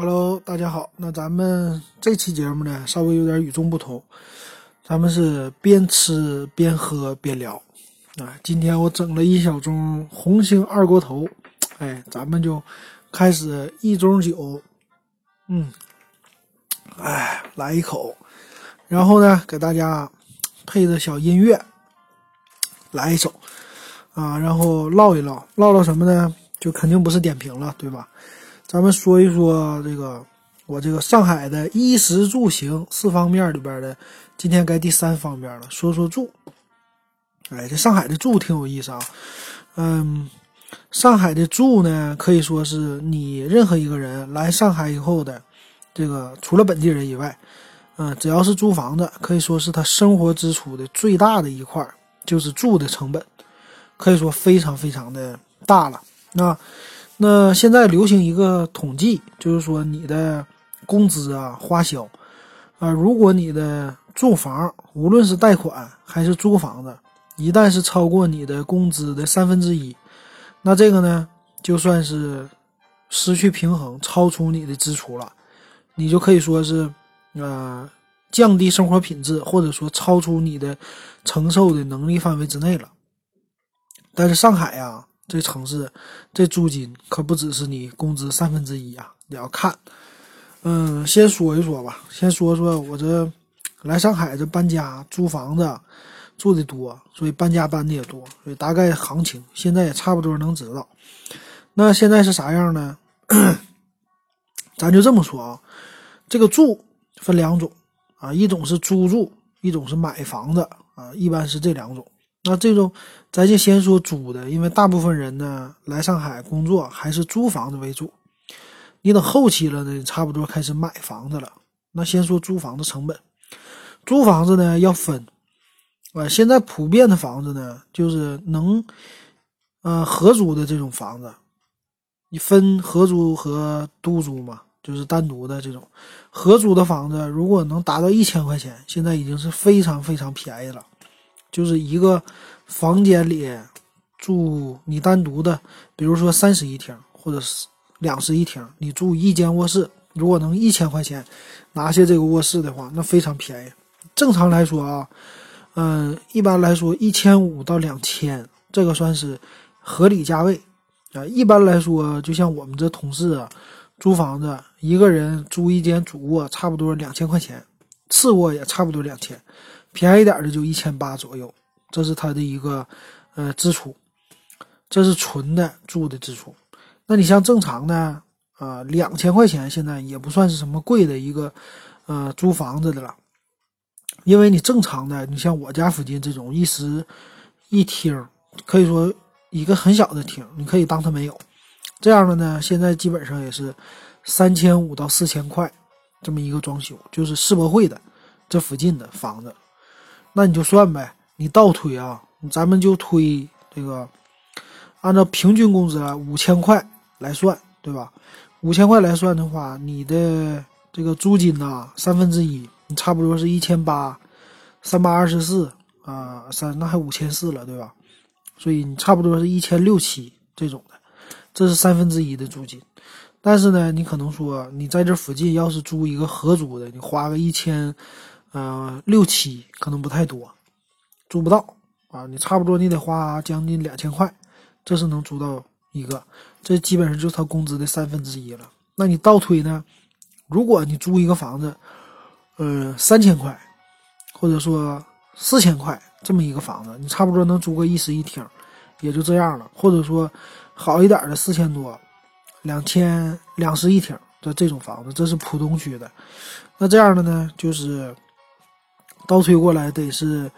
Hello，大家好。那咱们这期节目呢，稍微有点与众不同，咱们是边吃边喝边聊。啊，今天我整了一小盅红星二锅头，哎，咱们就开始一盅酒，嗯，哎，来一口，然后呢，给大家配着小音乐，来一首，啊，然后唠一唠，唠唠什么呢？就肯定不是点评了，对吧？咱们说一说这个我这个上海的衣食住行四方面里边的，今天该第三方面了，说说住。哎，这上海的住挺有意思啊，嗯，上海的住呢，可以说是你任何一个人来上海以后的，这个除了本地人以外，嗯，只要是租房子，可以说是他生活支出的最大的一块，就是住的成本，可以说非常非常的大了。那那现在流行一个统计，就是说你的工资啊、花销啊，如果你的住房，无论是贷款还是租房子。一旦是超过你的工资的三分之一，那这个呢，就算是失去平衡，超出你的支出了，你就可以说是，呃，降低生活品质，或者说超出你的承受的能力范围之内了。但是上海呀，这城市这租金可不只是你工资三分之一啊，你要看。嗯，先说一说吧，先说说我这来上海这搬家租房子。住的多，所以搬家搬的也多，所以大概行情现在也差不多能知道。那现在是啥样呢？咱就这么说啊，这个住分两种啊，一种是租住，一种是买房子啊，一般是这两种。那这种咱就先说租的，因为大部分人呢来上海工作还是租房子为主。你等后期了呢，差不多开始买房子了。那先说租房子成本，租房子呢要分。啊，现在普遍的房子呢，就是能，呃，合租的这种房子，你分合租和独租嘛，就是单独的这种合租的房子，如果能达到一千块钱，现在已经是非常非常便宜了。就是一个房间里住你单独的，比如说三室一厅或者是两室一厅，你住一间卧室，如果能一千块钱拿下这个卧室的话，那非常便宜。正常来说啊。嗯，一般来说，一千五到两千，这个算是合理价位啊。一般来说，就像我们这同事啊，租房子，一个人租一间主卧，差不多两千块钱，次卧也差不多两千，便宜点的就一千八左右。这是他的一个呃支出，这是纯的住的支出。那你像正常的啊，两千块钱现在也不算是什么贵的一个呃租房子的了。因为你正常的，你像我家附近这种一室一厅，可以说一个很小的厅，你可以当它没有。这样的呢，现在基本上也是三千五到四千块这么一个装修，就是世博会的这附近的房子。那你就算呗，你倒推啊，咱们就推这个，按照平均工资五千块来算，对吧？五千块来算的话，你的这个租金呢，三分之一。你差不多是一千八，三八二十四啊，三那还五千四了，对吧？所以你差不多是一千六七这种的，这是三分之一的租金。但是呢，你可能说你在这附近要是租一个合租的，你花个一千，呃六七可能不太多，租不到啊。你差不多你得花将近两千块，这是能租到一个，这基本上就是他工资的三分之一了。那你倒推呢？如果你租一个房子。呃，三千块，或者说四千块这么一个房子，你差不多能租个一室一厅，也就这样了。或者说好一点的四千多，两千两室一厅的这种房子，这是浦东区的。那这样的呢，就是倒推过来得是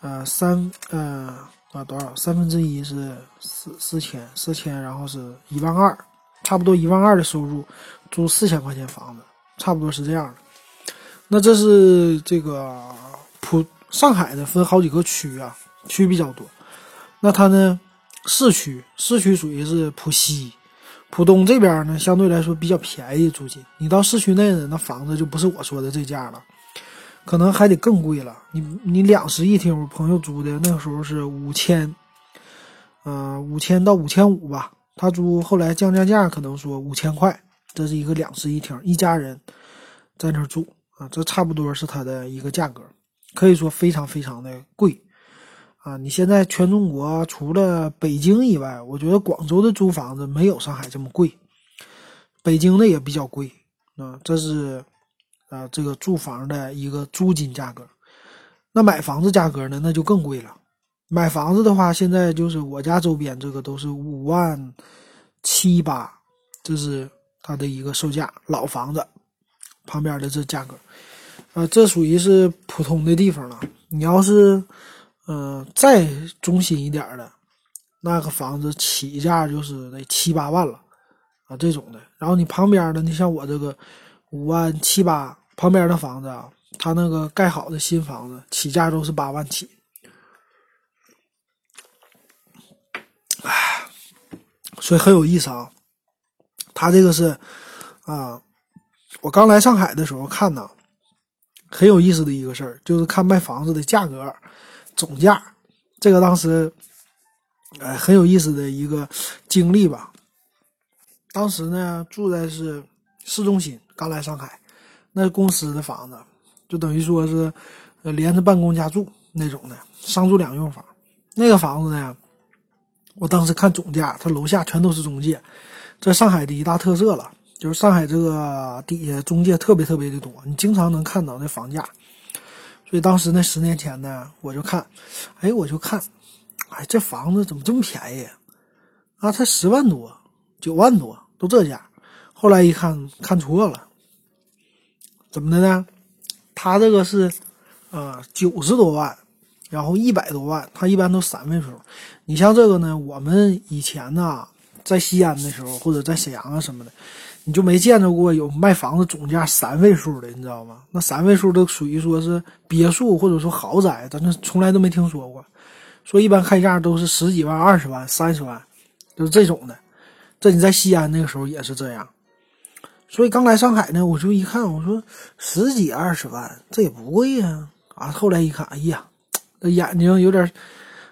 呃三呃啊多少三分之一是四四千四千，然后是一万二，差不多一万二的收入租四千块钱房子，差不多是这样的。那这是这个浦上海的分好几个区啊，区比较多。那它呢，市区市区属于是浦西、浦东这边呢，相对来说比较便宜租金。你到市区内呢，那房子就不是我说的这价了，可能还得更贵了。你你两室一厅，我朋友租的那时候是五千，呃，五千到五千五吧。他租后来降降价，可能说五千块，这是一个两室一厅，一家人在那儿住啊，这差不多是它的一个价格，可以说非常非常的贵啊！你现在全中国除了北京以外，我觉得广州的租房子没有上海这么贵，北京的也比较贵啊。这是啊，这个住房的一个租金价格。那买房子价格呢？那就更贵了。买房子的话，现在就是我家周边这个都是五万七八，这是它的一个售价。老房子旁边的这价格，呃，这属于是普通的地方了。你要是嗯再中心一点的，那个房子起价就是得七八万了啊，这种的。然后你旁边的，你像我这个五万七八旁边的房子啊。他那个盖好的新房子起价都是八万起，哎，所以很有意思啊。他这个是啊，我刚来上海的时候看呢，很有意思的一个事儿，就是看卖房子的价格总价。这个当时哎很有意思的一个经历吧。当时呢住在是市中心，刚来上海，那公司的房子。就等于说是，呃，连着办公加住那种的商住两用房。那个房子呢，我当时看总价，它楼下全都是中介，这上海的一大特色了。就是上海这个底下中介特别特别的多，你经常能看到那房价。所以当时那十年前呢，我就看，哎，我就看，哎，这房子怎么这么便宜啊？才十万多、九万多，都这价。后来一看，看错了，怎么的呢？他这个是，呃，九十多万，然后一百多万，他一般都三位数。你像这个呢，我们以前呢，在西安的时候，或者在沈阳啊什么的，你就没见着过有卖房子总价三位数的，你知道吗？那三位数都属于说是别墅或者说豪宅，咱这从来都没听说过。说一般开价都是十几万、二十万、三十万，就是这种的。这你在西安那个时候也是这样。所以刚来上海呢，我就一看，我说十几二十万，这也不贵呀。啊，后来一看，哎呀，这眼睛有点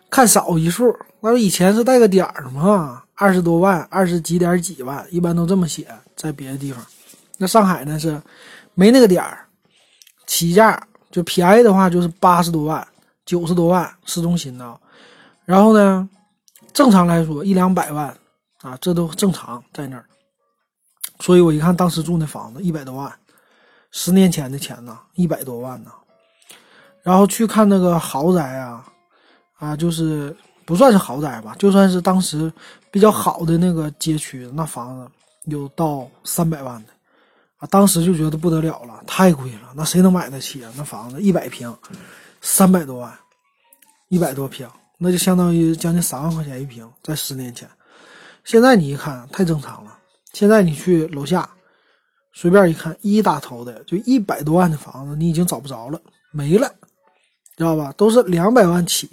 看少一数。那以前是带个点儿嘛，二十多万，二十几点几万，一般都这么写。在别的地方，那上海呢是没那个点儿，起价就便宜的话就是八十多万、九十多万，市中心呢。然后呢，正常来说一两百万啊，这都正常在那儿。所以我一看，当时住那房子一百多万，十年前的钱呢，一百多万呢。然后去看那个豪宅啊，啊，就是不算是豪宅吧，就算是当时比较好的那个街区，那房子有到三百万的，啊，当时就觉得不得了了，太贵了，那谁能买得起啊？那房子一百平，三百多万，一百多平，那就相当于将近三万块钱一平，在十年前。现在你一看，太正常了。现在你去楼下，随便一看，一打头的就一百多万的房子，你已经找不着了，没了，知道吧？都是两百万起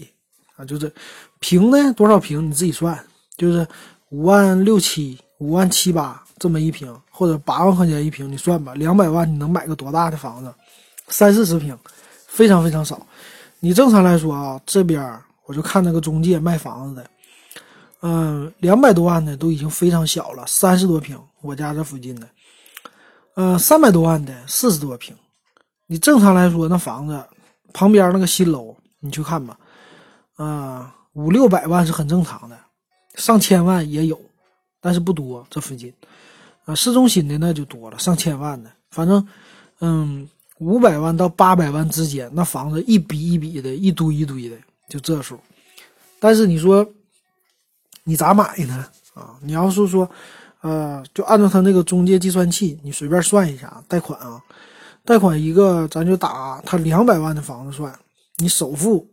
啊，就是平呢多少平你自己算，就是五万六七、五万七八这么一平，或者八万块钱一平，你算吧，两百万你能买个多大的房子？三四十平，非常非常少。你正常来说啊，这边我就看那个中介卖房子的。嗯，两百多万的都已经非常小了，三十多平，我家这附近的。嗯，三百多万的四十多平，你正常来说，那房子旁边那个新楼，你去看吧，啊，五六百万是很正常的，上千万也有，但是不多。这附近，啊，市中心的那就多了，上千万的，反正，嗯，五百万到八百万之间，那房子一笔一笔的，一堆一堆的，就这数。但是你说。你咋买呢？啊，你要是说，呃，就按照他那个中介计算器，你随便算一下贷款啊，贷款一个，咱就打他两百万的房子算，你首付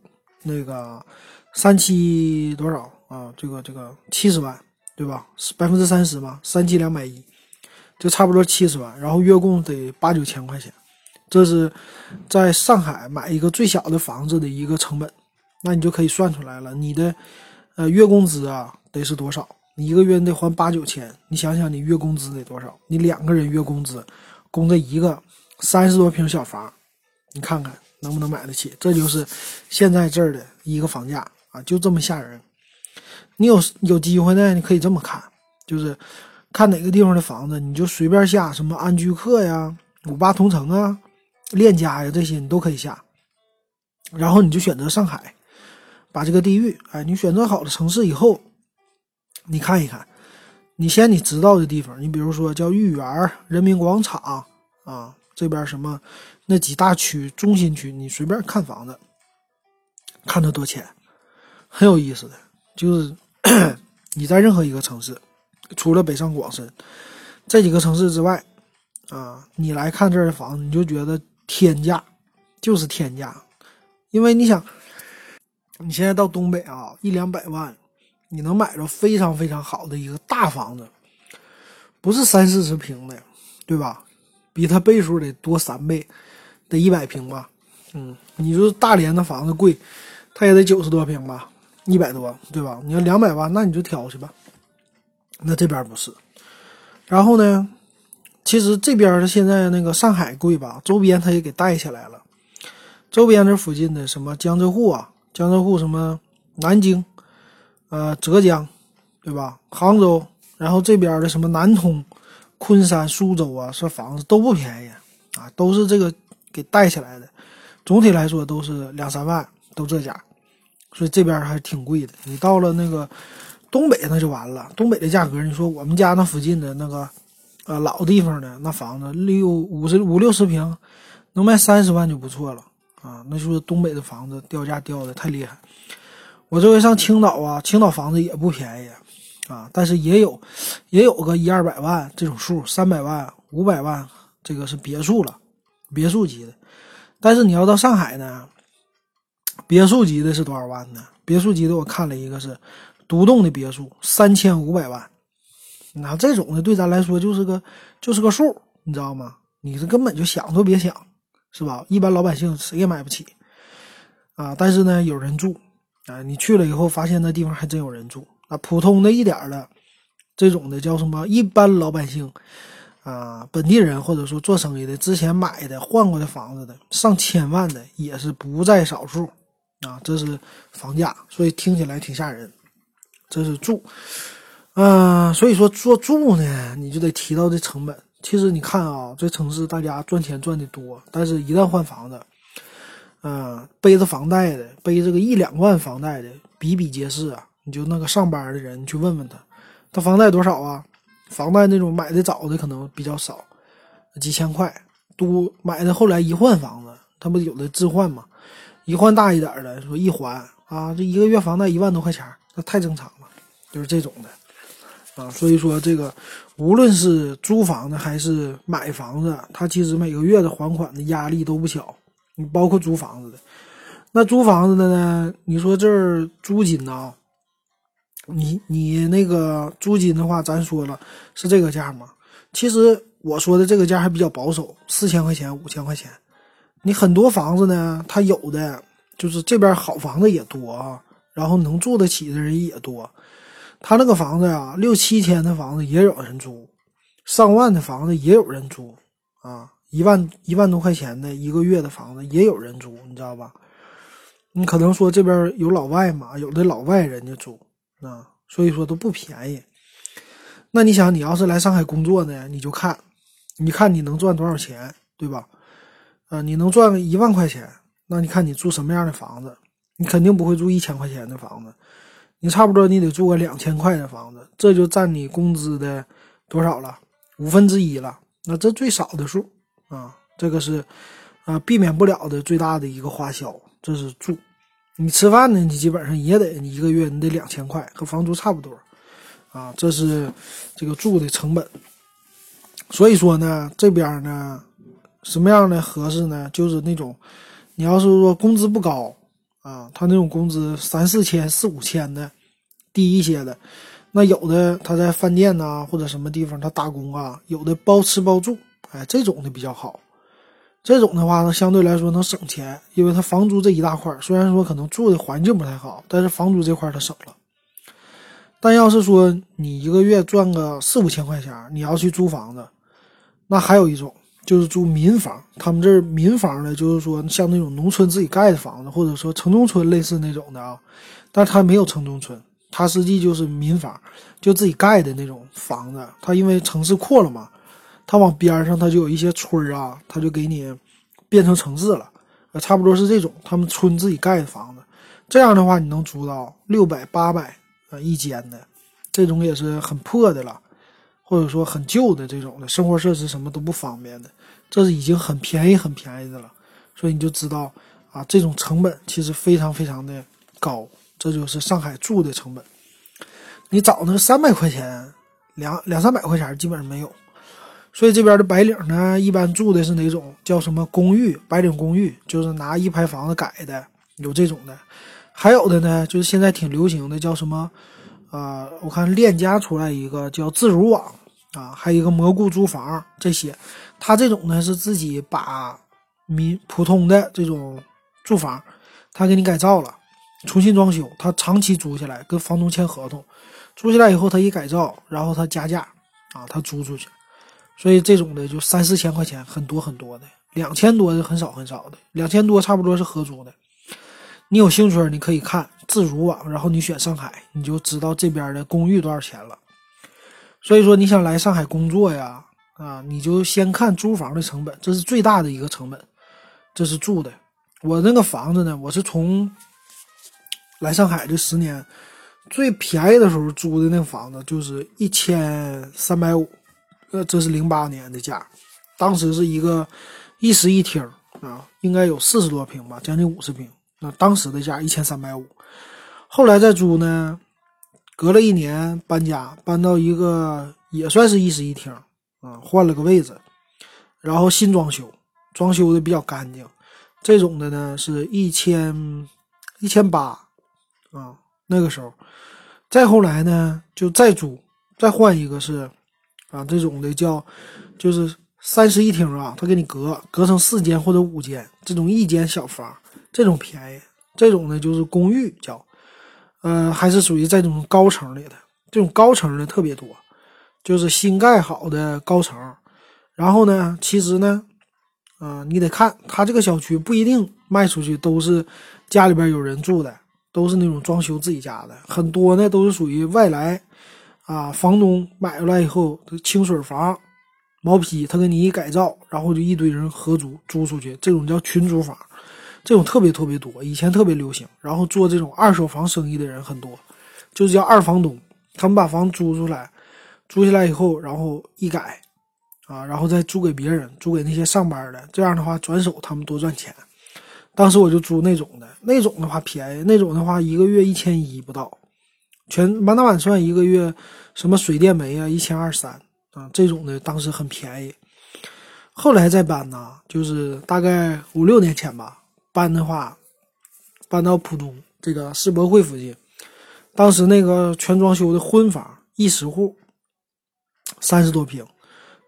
那个三七多少啊？这个这个七十万，对吧？百分之三十嘛，三七两百一，就差不多七十万，然后月供得八九千块钱，这是在上海买一个最小的房子的一个成本，那你就可以算出来了，你的呃月工资啊。得是多少？你一个月得还八九千，你想想你月工资得多少？你两个人月工资，供这一个三十多平小房，你看看能不能买得起？这就是现在这儿的一个房价啊，就这么吓人。你有有机会呢，你可以这么看，就是看哪个地方的房子，你就随便下，什么安居客呀、五八同城啊、链家呀这些你都可以下。然后你就选择上海，把这个地域，哎，你选择好了城市以后，你看一看，你先你知道的地方，你比如说叫豫园、人民广场啊，这边什么那几大区中心区，你随便看房子，看它多钱，很有意思的，就是 你在任何一个城市。除了北上广深这几个城市之外，啊，你来看这儿的房子，你就觉得天价，就是天价。因为你想，你现在到东北啊，一两百万，你能买着非常非常好的一个大房子，不是三四十平的，对吧？比它倍数得多三倍，得一百平吧。嗯，你说大连的房子贵，它也得九十多平吧，一百多，对吧？你要两百万，那你就挑去吧。那这边不是，然后呢？其实这边的现在那个上海贵吧，周边它也给带起来了。周边这附近的什么江浙沪啊，江浙沪什么南京，呃，浙江，对吧？杭州，然后这边的什么南通、昆山、苏州啊，这房子都不便宜啊，都是这个给带起来的。总体来说都是两三万，都这价，所以这边还挺贵的。你到了那个。东北那就完了，东北的价格，你说我们家那附近的那个，呃，老地方的那房子，六五十五六十平，能卖三十万就不错了啊！那就是东北的房子掉价掉的太厉害。我这回上青岛啊，青岛房子也不便宜啊，但是也有，也有个一二百万这种数，三百万、五百万，这个是别墅了，别墅级的。但是你要到上海呢，别墅级的是多少万呢？别墅级的我看了一个是。独栋的别墅三千五百万，那这种的对咱来说就是个就是个数，你知道吗？你是根本就想都别想，是吧？一般老百姓谁也买不起啊。但是呢，有人住啊。你去了以后，发现那地方还真有人住啊。普通的一点的这种的叫什么？一般老百姓啊，本地人或者说做生意的，之前买的换过的房子的，上千万的也是不在少数啊。这是房价，所以听起来挺吓人。这是住，啊，所以说做住呢，你就得提到这成本。其实你看啊，这城市大家赚钱赚的多，但是一旦换房子，嗯，背着房贷的，背这个一两万房贷的比比皆是啊。你就那个上班的人，你去问问他，他房贷多少啊？房贷那种买的早的可能比较少，几千块，多买的后来一换房子，他不有的置换嘛？一换大一点的，说一还啊，这一个月房贷一万多块钱，那太正常了。就是这种的，啊，所以说这个无论是租房子还是买房子，他其实每个月的还款的压力都不小。你包括租房子的，那租房子的呢？你说这儿租金呢？你你那个租金的话，咱说了是这个价吗？其实我说的这个价还比较保守，四千块钱、五千块钱。你很多房子呢，它有的就是这边好房子也多啊，然后能住得起的人也多。他那个房子呀，六七千的房子也有人租，上万的房子也有人租，啊，一万一万多块钱的一个月的房子也有人租，你知道吧？你可能说这边有老外嘛，有的老外人家租，啊，所以说都不便宜。那你想，你要是来上海工作呢，你就看，你看你能赚多少钱，对吧？啊，你能赚一万块钱，那你看你住什么样的房子？你肯定不会住一千块钱的房子。你差不多你得住个两千块的房子，这就占你工资的多少了？五分之一了。那这最少的数啊，这个是啊避免不了的最大的一个花销。这是住，你吃饭呢，你基本上也得你一个月你得两千块，和房租差不多啊。这是这个住的成本。所以说呢，这边呢什么样的合适呢？就是那种你要是说工资不高。啊，他那种工资三四千、四五千的，低一些的，那有的他在饭店呐或者什么地方他打工啊，有的包吃包住，哎，这种的比较好。这种的话呢，相对来说能省钱，因为他房租这一大块虽然说可能住的环境不太好，但是房租这块他省了。但要是说你一个月赚个四五千块钱，你要去租房子，那还有一种。就是租民房，他们这民房呢，就是说像那种农村自己盖的房子，或者说城中村类似那种的啊，但他没有城中村，它实际就是民房，就自己盖的那种房子。它因为城市扩了嘛，它往边上它就有一些村啊，它就给你变成城市了，差不多是这种他们村自己盖的房子。这样的话，你能租到六百八百啊一间的，这种也是很破的了，或者说很旧的这种的，生活设施什么都不方便的，这是已经很便宜很便宜的了。所以你就知道啊，这种成本其实非常非常的高，这就是上海住的成本。你找那个三百块钱，两两三百块钱基本上没有。所以这边的白领呢，一般住的是哪种？叫什么公寓？白领公寓，就是拿一排房子改的，有这种的。还有的呢，就是现在挺流行的，叫什么？呃，我看链家出来一个叫自如网啊，还有一个蘑菇租房这些。他这种呢是自己把。民普通的这种住房，他给你改造了，重新装修，他长期租下来，跟房东签合同，租下来以后他一改造，然后他加价啊，他租出去，所以这种的就三四千块钱，很多很多的，两千多的很少很少的，两千多差不多是合租的。你有兴趣你可以看自如网，然后你选上海，你就知道这边的公寓多少钱了。所以说你想来上海工作呀，啊，你就先看租房的成本，这是最大的一个成本。这是住的，我那个房子呢？我是从来上海这十年最便宜的时候租的那个房子，就是一千三百五，呃，这是零八年的价，当时是一个一室一厅啊，应该有四十多平吧，将近五十平。那当时的价一千三百五，后来再租呢，隔了一年搬家，搬到一个也算是一室一厅啊，换了个位置，然后新装修。装修的比较干净，这种的呢是一千一千八啊，那个时候，再后来呢就再租，再换一个是啊这种的叫就是三室一厅啊，他给你隔隔成四间或者五间，这种一间小房，这种便宜，这种呢就是公寓叫，呃还是属于这种高层里的，这种高层的特别多，就是新盖好的高层，然后呢其实呢。啊，你得看他这个小区不一定卖出去都是家里边有人住的，都是那种装修自己家的，很多呢都是属于外来啊，房东买回来以后清水房、毛坯，他给你一改造，然后就一堆人合租租出去，这种叫群租房，这种特别特别多，以前特别流行。然后做这种二手房生意的人很多，就是叫二房东，他们把房租出来，租下来以后，然后一改。啊，然后再租给别人，租给那些上班的，这样的话转手他们多赚钱。当时我就租那种的，那种的话便宜，那种的话一个月一千一不到，全满打满算一个月，什么水电煤啊一千二三啊，这种的当时很便宜。后来再搬呢，就是大概五六年前吧，搬的话，搬到浦东这个世博会附近，当时那个全装修的婚房一室户，三十多平。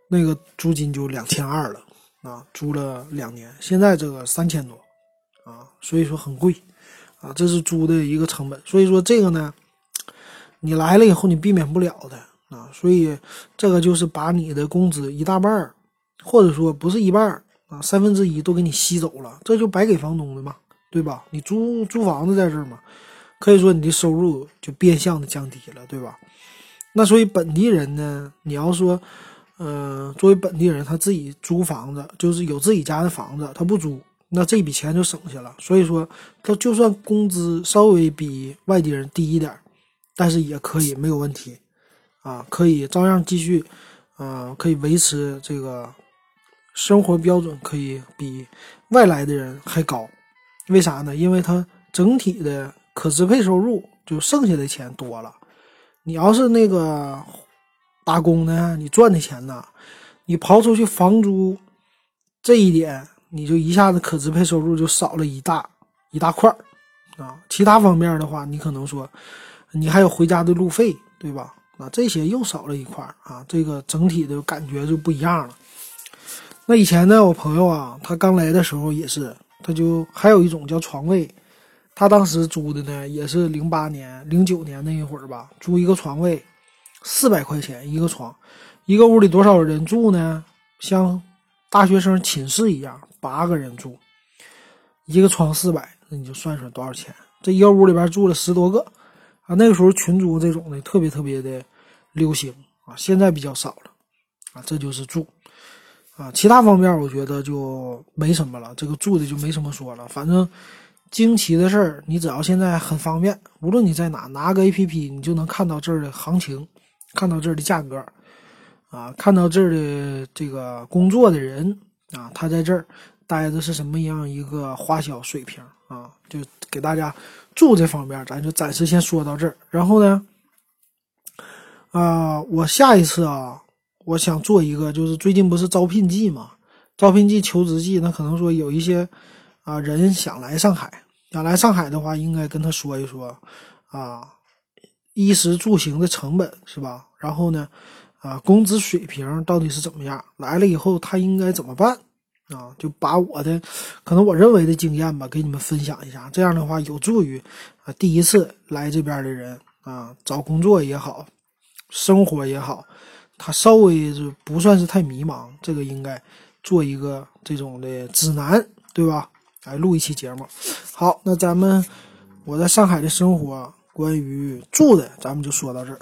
那个租金就两千二了啊，租了两年，现在这个三千多啊，所以说很贵啊，这是租的一个成本。所以说这个呢，你来了以后你避免不了的啊，所以这个就是把你的工资一大半儿，或者说不是一半儿啊，三分之一都给你吸走了，这就白给房东的嘛，对吧？你租租房子在这儿嘛，可以说你的收入就变相的降低了，对吧？那所以本地人呢，你要说。嗯，作为本地人，他自己租房子，就是有自己家的房子，他不租，那这笔钱就省下了。所以说，他就算工资稍微比外地人低一点，但是也可以没有问题，啊，可以照样继续，啊，可以维持这个生活标准，可以比外来的人还高。为啥呢？因为他整体的可支配收入就剩下的钱多了。你要是那个。打工呢，你赚的钱呢，你刨出去房租这一点，你就一下子可支配收入就少了一大一大块儿啊。其他方面的话，你可能说你还有回家的路费，对吧？那，这些又少了一块啊，这个整体的感觉就不一样了。那以前呢，我朋友啊，他刚来的时候也是，他就还有一种叫床位，他当时租的呢，也是零八年、零九年那一会儿吧，租一个床位。四百块钱一个床，一个屋里多少人住呢？像大学生寝室一样，八个人住，一个床四百，那你就算算多少钱？这一个屋里边住了十多个，啊，那个时候群租这种的特别特别的流行啊，现在比较少了啊。这就是住啊，其他方面我觉得就没什么了，这个住的就没什么说了。反正惊奇的事儿，你只要现在很方便，无论你在哪拿个 APP，你就能看到这儿的行情，看到这儿的价格啊，看到这儿的这个工作的人啊，他在这儿待的是什么样一个花销水平啊，就给大家。住这方面，咱就暂时先说到这儿。然后呢，啊，我下一次啊，我想做一个，就是最近不是招聘季嘛，招聘季、求职季，那可能说有一些啊人想来上海，想来上海的话，应该跟他说一说啊，衣食住行的成本是吧？然后呢，啊，工资水平到底是怎么样？来了以后他应该怎么办？啊，就把我的可能我认为的经验吧，给你们分享一下。这样的话，有助于啊第一次来这边的人啊找工作也好，生活也好，他稍微就不算是太迷茫。这个应该做一个这种的指南，对吧？来录一期节目。好，那咱们我在上海的生活，关于住的，咱们就说到这儿。